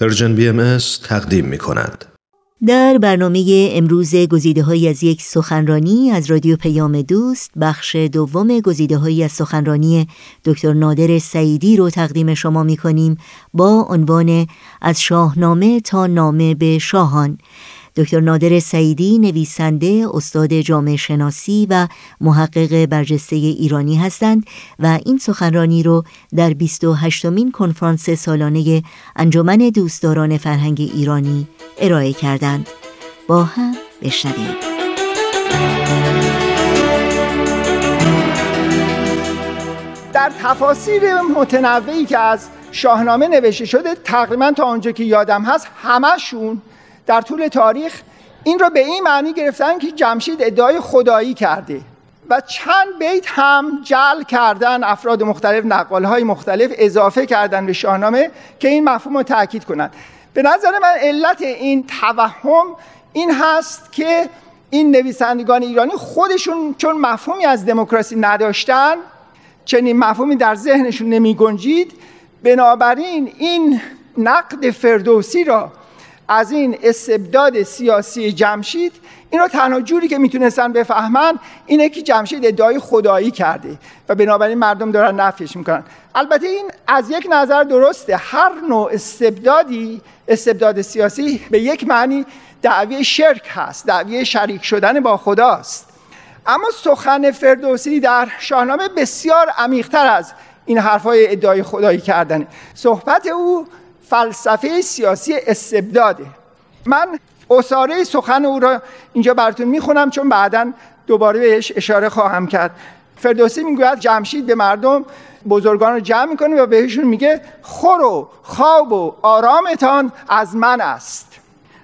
Persian BMS تقدیم می کند. در برنامه امروز گزیده های از یک سخنرانی از رادیو پیام دوست بخش دوم گزیده های از سخنرانی دکتر نادر سعیدی رو تقدیم شما می کنیم با عنوان از شاهنامه تا نامه به شاهان دکتر نادر سعیدی نویسنده استاد جامعه شناسی و محقق برجسته ایرانی هستند و این سخنرانی رو در 28 مین کنفرانس سالانه انجمن دوستداران فرهنگ ایرانی ارائه کردند. با هم بشنویم. در تفاسیر متنوعی که از شاهنامه نوشته شده تقریبا تا آنجا که یادم هست همشون در طول تاریخ این را به این معنی گرفتن که جمشید ادعای خدایی کرده و چند بیت هم جل کردن افراد مختلف نقال مختلف اضافه کردن به شاهنامه که این مفهوم رو تاکید کنند. به نظر من علت این توهم این هست که این نویسندگان ایرانی خودشون چون مفهومی از دموکراسی نداشتن چنین مفهومی در ذهنشون نمی گنجید بنابراین این نقد فردوسی را از این استبداد سیاسی جمشید این رو تنها جوری که می‌تونستن بفهمن اینه که جمشید ادعای خدایی کرده و بنابراین مردم دارن نفیش می‌کنن. البته این از یک نظر درسته هر نوع استبدادی استبداد سیاسی به یک معنی دعوی شرک هست دعوی شریک شدن با خداست. اما سخن فردوسی در شاهنامه بسیار عمیقتر از این حرفهای ادعای خدایی کردنه. صحبت او فلسفه سیاسی استبداده. من اصاره سخن او را اینجا براتون می‌خونم چون بعدا دوباره بهش اشاره خواهم کرد. فردوسی می‌گوید جمشید به مردم بزرگان رو جمع می‌کنه و بهشون میگه خور و خواب و آرامتان از من است.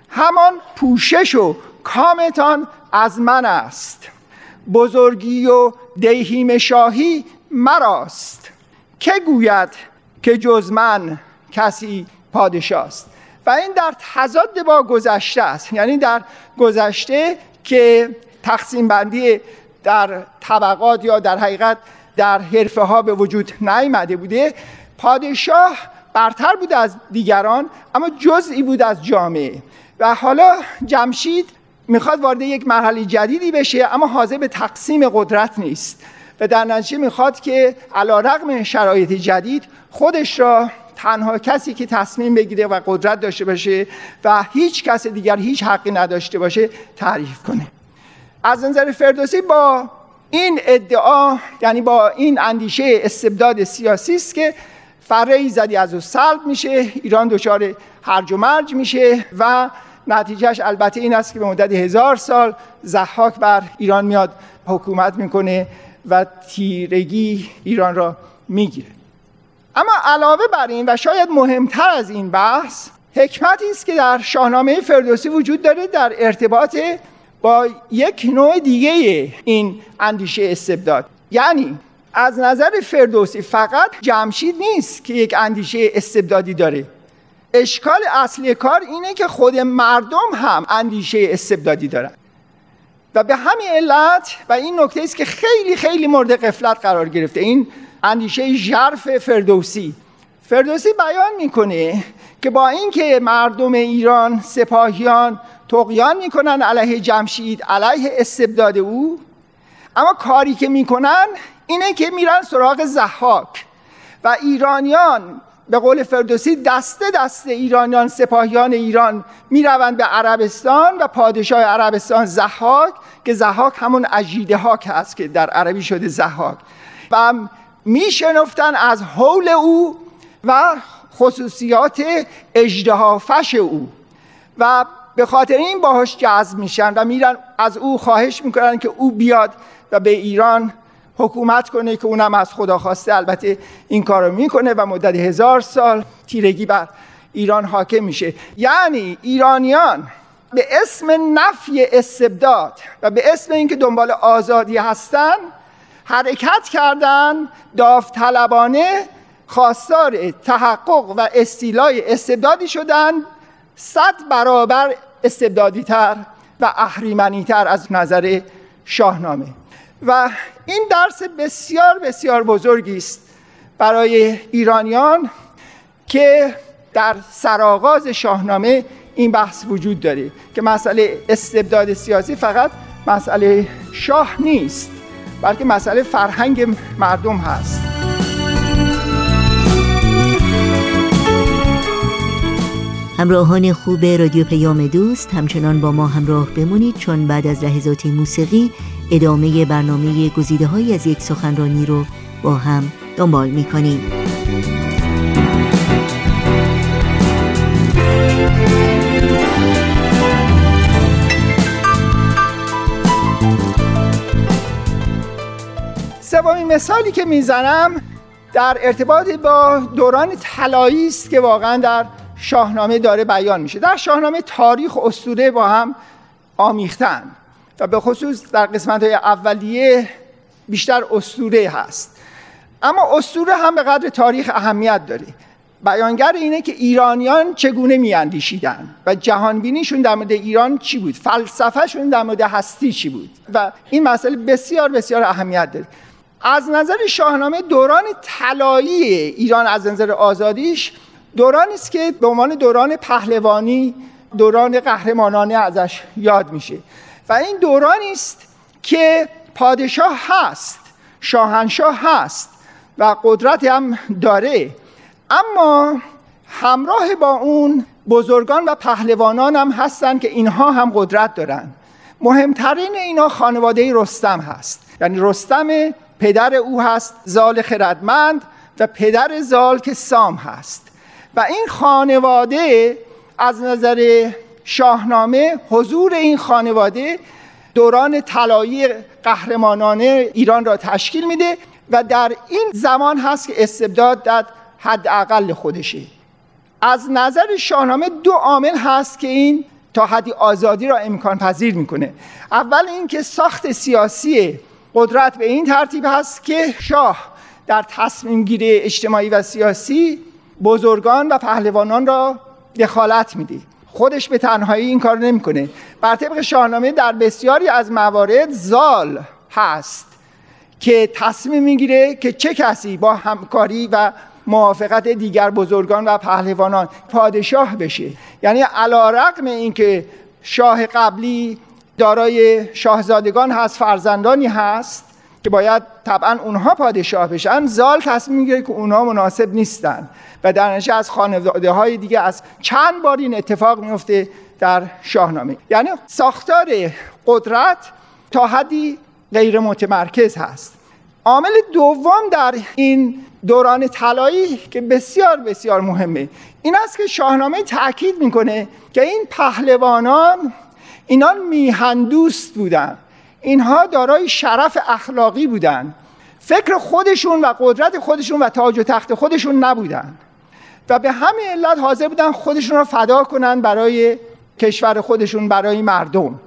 همان پوشش و کامتان از من است. بزرگی و دیهیم شاهی مراست. که گوید که جز من کسی پادشاه است و این در تضاد با گذشته است. یعنی در گذشته که تقسیم بندی در طبقات یا در حقیقت در حرفه ها به وجود نیامده بوده. پادشاه برتر بود از دیگران اما جزئی بود از جامعه. و حالا جمشید می‌خواد وارد یک مرحله جدیدی بشه اما حاضر به تقسیم قدرت نیست. و در نتیجه می‌خواد که علا رقم شرایط جدید خودش را تنها کسی که تصمیم بگیره و قدرت داشته باشه و هیچ کس دیگر هیچ حقی نداشته باشه تعریف کنه. از نظر فردوسی با این ادعا یعنی با این اندیشه استبداد سیاسی است که فره زدی از او سلب میشه ایران دچار هرج و مرج میشه و نتیجهش البته این است که به مدت هزار سال زحاک بر ایران میاد حکومت می‌کنه و تیرگی ایران را می‌گیره. اما علاوه بر این و شاید مهمتر از این بحث حکمتی است که در شاهنامه فردوسی وجود داره در ارتباط با یک نوع دیگه این اندیشه استبداد. یعنی از نظر فردوسی فقط جمشید نیست که یک اندیشه استبدادی داره. اشکال اصلی کار اینه که خود مردم هم اندیشه استبدادی دارن. و به همین علت و این نکته است که خیلی خیلی مورد قفلت قرار گرفته. این اندیشه ژرف فردوسی. فردوسی بیان می‌کنه که با اینکه مردم ایران سپاهیان تقیان می‌کنن علیه جمشید علیه استبداد او اما کاری که می‌کنن اینه که میرن سراغ زحاک و ایرانیان. به قول فردوسی دسته دسته ایرانیان سپاهیان ایران می‌روند به عربستان و پادشاه عربستان زحاک که زحاک همون اجیده هاک هست که در عربی شده زحاک و میشنفتن از حول او و خصوصیات اجدهافش او. و به خاطر این باهاش جذب میشن و میرن از او خواهش می‌کنن که او بیاد و به ایران حکومت کنه که اونم از خدا خواسته. البته این کارو می‌کنه و مدت هزار سال تیرگی بر ایران حاکم میشه. یعنی ایرانیان به اسم نفی استبداد و به اسم اینکه دنبال آزادی هستن حرکت کردن داوطلبانه خواستار تحقق و استیلای استبدادی شدن صد برابر استبدادی تر و اهریمنی تر از نظر شاهنامه. و این درس بسیار بسیار بزرگی است برای ایرانیان که در سرآغاز شاهنامه این بحث وجود داره که مسئله استبداد سیاسی فقط مسئله شاه نیست. بلکه مسئله فرهنگ مردم هست. همراهان خوب رادیو پیام دوست همچنان با ما همراه بمونید چون بعد از لحظاتی موسیقی ادامه برنامه گزیده های از یک سخنرانی رو با هم دنبال می سومین مثالی که می‌زنم در ارتباط با دوران طلایی است که واقعا در شاهنامه داره بیان میشه. در شاهنامه تاریخ و اسطوره با هم آمیختن و به خصوص در قسمت های اولیه بیشتر اسطوره هست. اما اسطوره هم به قدر تاریخ اهمیت داره. بیانگر اینه که ایرانیان چگونه میاندیشیدن و جهانبینیشون در مورد ایران چی بود؟ فلسفهشون در مورد هستی چی بود؟ و این مسئله بسیار بسیار اهمیت داره. از نظر شاهنامه دوران طلایی ایران از نظر آزادیش دورانی است که به عنوان دوران پهلوانی دوران قهرمانانه ازش یاد میشه. و این دورانی است که پادشاه هست شاهنشاه هست و قدرت هم داره. اما همراه با اون بزرگان و پهلوانان هم هستن که اینها هم قدرت دارن. مهمترین اینا خانواده رستم هست. یعنی رستم پدر او هست زال خردمند و پدر زال که سام هست. و این خانواده از نظر شاهنامه حضور این خانواده دوران طلایی قهرمانانه ایران را تشکیل میده و در این زمان هست که استبداد در حداقل خودشه. از نظر شاهنامه دو عامل هست که این تا حدی آزادی را امکان پذیر می‌کنه. اول اینکه ساخت سیاسی قدرت به این ترتیب هست که شاه در تصمیم گیری اجتماعی و سیاسی بزرگان و پهلوانان را دخالت میده خودش به تنهایی این کار نمی‌کنه. بر طبق شاهنامه در بسیاری از موارد زال هست که تصمیم می‌گیره که چه کسی با همکاری و موافقت دیگر بزرگان و پهلوانان پادشاه بشه. یعنی علا رقم اینکه شاه قبلی دارای شاهزادگان هست فرزندانی هست که باید طبعا اونها پادشاه بشن. زال تصمیم می‌گیره که اونها مناسب نیستن. و در نشه از خانواده های دیگه از چند بار این اتفاق میفته در شاهنامه. یعنی ساختار قدرت تا حدی غیر متمرکز هست. عامل دوم در این دوران طلایی که بسیار بسیار مهمه این است که شاهنامه تاکید می‌کنه که این پهلوانان اینان میهندوست بودن. اینها دارای شرف اخلاقی بودن. فکر خودشون و قدرت خودشون و تاج و تخت خودشون نبودن. و به همین علت حاضر بودن خودشون را فدا کنن برای کشور خودشون برای مردم.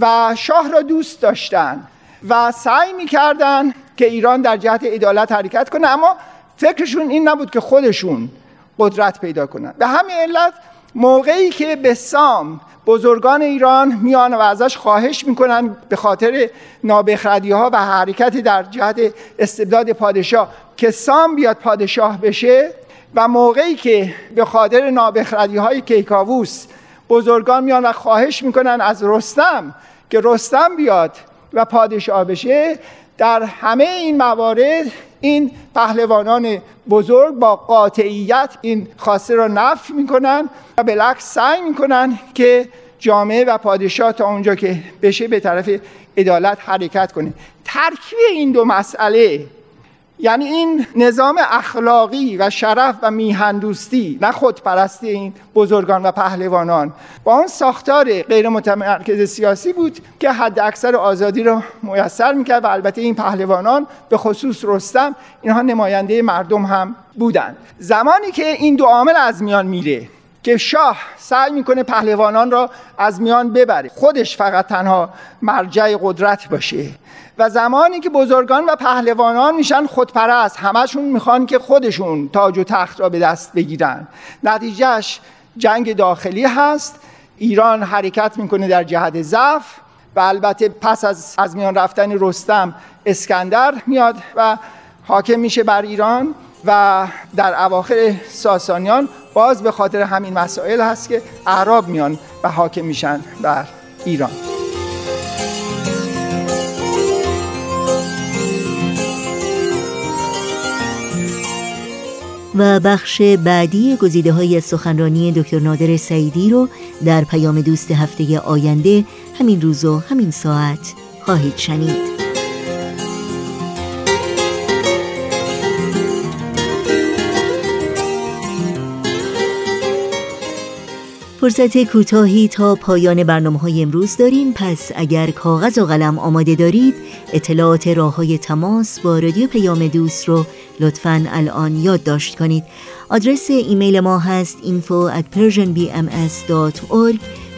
و شاه را دوست داشتن و سعی می‌کردن که ایران در جهت عدالت حرکت کنه اما فکرشون این نبود که خودشون قدرت پیدا کنن. به همین علت موقعی که به سام بزرگان ایران میان و ازش خواهش می‌کنن به خاطر نابخردی ها و حرکت در جهت استبداد پادشاه که سام بیاد پادشاه بشه و موقعی که به خاطر نابخردی های کیکاووس بزرگان میان و خواهش می‌کنن از رستم که رستم بیاد و پادشاه بشه در همه این موارد این پهلوانان بزرگ با قاطعیت این خواسته را نفی می‌کنن و بالعکس سعی می‌کنن که جامعه و پادشاه تا اونجا که بشه به طرف عدالت حرکت کنه. ترکیب این دو مسئله یعنی این نظام اخلاقی و شرف و میهندوستی نه خودپرستی این بزرگان و پهلوانان. با اون ساختار غیر متمرکز سیاسی بود که حد اکثر آزادی رو میسر می‌کرد و البته این پهلوانان به خصوص رستم اینها نماینده مردم هم بودند. زمانی که این دو عامل از میان میره که شاه سعی می‌کنه پهلوانان را از میان ببره. خودش فقط تنها مرجع قدرت باشه. و زمانی که بزرگان و پهلوانان میشن خودپرست همشون می‌خوان که خودشون تاج و تخت را به دست بگیرن. نتیجهش جنگ داخلی هست. ایران حرکت می‌کنه در جهت ضعف و البته پس از از میان رفتن رستم اسکندر میاد و حاکم میشه بر ایران و در اواخر ساسانیان باز به خاطر همین مسائل هست که اعراب میان و حاکم میشن بر ایران. و بخش بعدی گزیده های سخنرانی دکتر نادر سعیدی رو در پیام دوست هفته آینده همین روز و همین ساعت خواهید شنید. فرصت کوتاهی تا پایان برنامه های امروز داریم. پس اگر کاغذ و قلم آماده دارید اطلاعات راه های تماس با رادیو پیام دوست رو لطفا الان یادداشت کنید. آدرس ایمیل ما هست info